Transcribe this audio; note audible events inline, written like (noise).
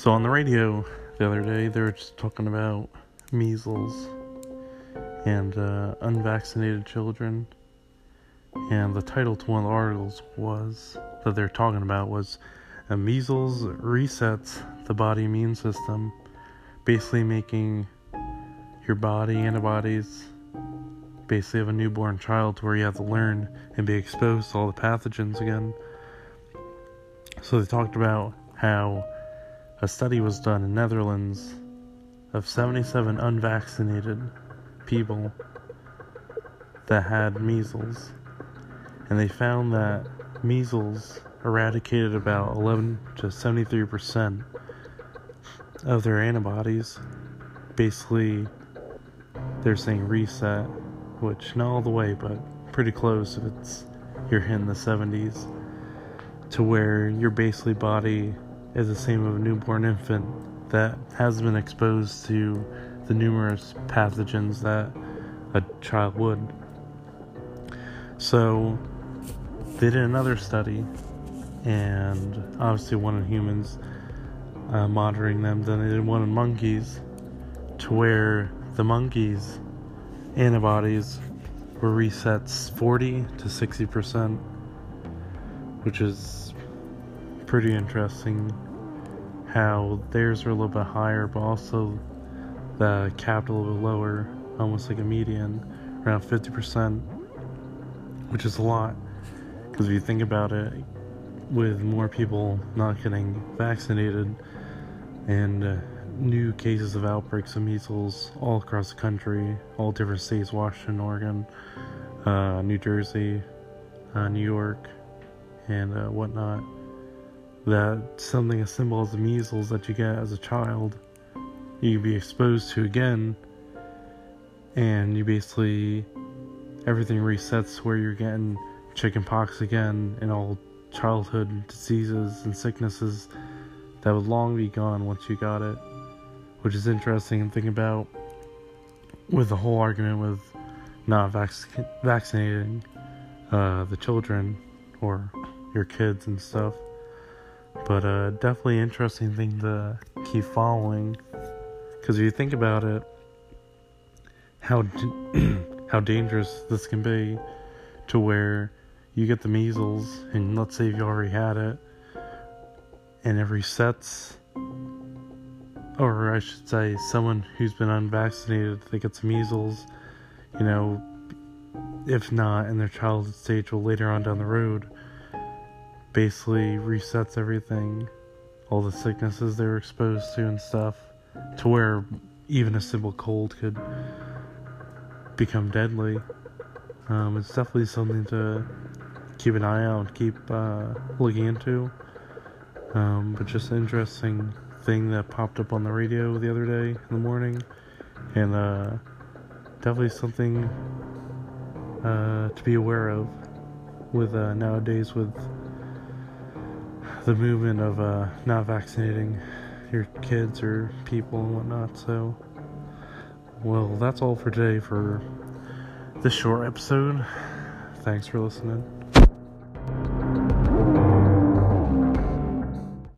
So on the radio the other day, they were just talking about measles and uh, unvaccinated children. And the title to one of the articles was that they're talking about was uh, measles resets the body immune system, basically making your body antibodies basically of a newborn child to where you have to learn and be exposed to all the pathogens again. So they talked about how a study was done in Netherlands of 77 unvaccinated people that had measles. And they found that measles eradicated about 11 to 73% of their antibodies. Basically they're saying reset which not all the way but pretty close if it's you're hitting the 70s to where your basically body is the same of a newborn infant that has been exposed to the numerous pathogens that a child would. So, they did another study, and obviously one in humans, uh, monitoring them. Then they did one in monkeys, to where the monkeys' antibodies were resets 40 to 60 percent, which is pretty interesting how theirs are a little bit higher, but also the cap a little bit lower, almost like a median, around 50%, which is a lot. Because if you think about it, with more people not getting vaccinated and uh, new cases of outbreaks of measles all across the country, all different states Washington, Oregon, uh, New Jersey, uh, New York, and uh, whatnot that something as simple as the measles that you get as a child, you can be exposed to again, and you basically everything resets where you're getting chickenpox again and all childhood diseases and sicknesses that would long be gone once you got it, which is interesting to think about with the whole argument with not vac- vaccinating uh, the children or your kids and stuff. But uh, definitely interesting thing to keep following. Because if you think about it, how (clears throat) how dangerous this can be, to where you get the measles, and let's say you already had it, and it resets, or I should say, someone who's been unvaccinated that gets measles, you know, if not in their childhood stage, will later on down the road basically resets everything, all the sicknesses they were exposed to and stuff, to where even a simple cold could become deadly. Um, it's definitely something to keep an eye out, keep uh, looking into. Um, but just an interesting thing that popped up on the radio the other day in the morning, and uh, definitely something uh, to be aware of with uh, nowadays with the movement of uh, not vaccinating your kids or people and whatnot. So, well, that's all for today for this short episode. Thanks for listening.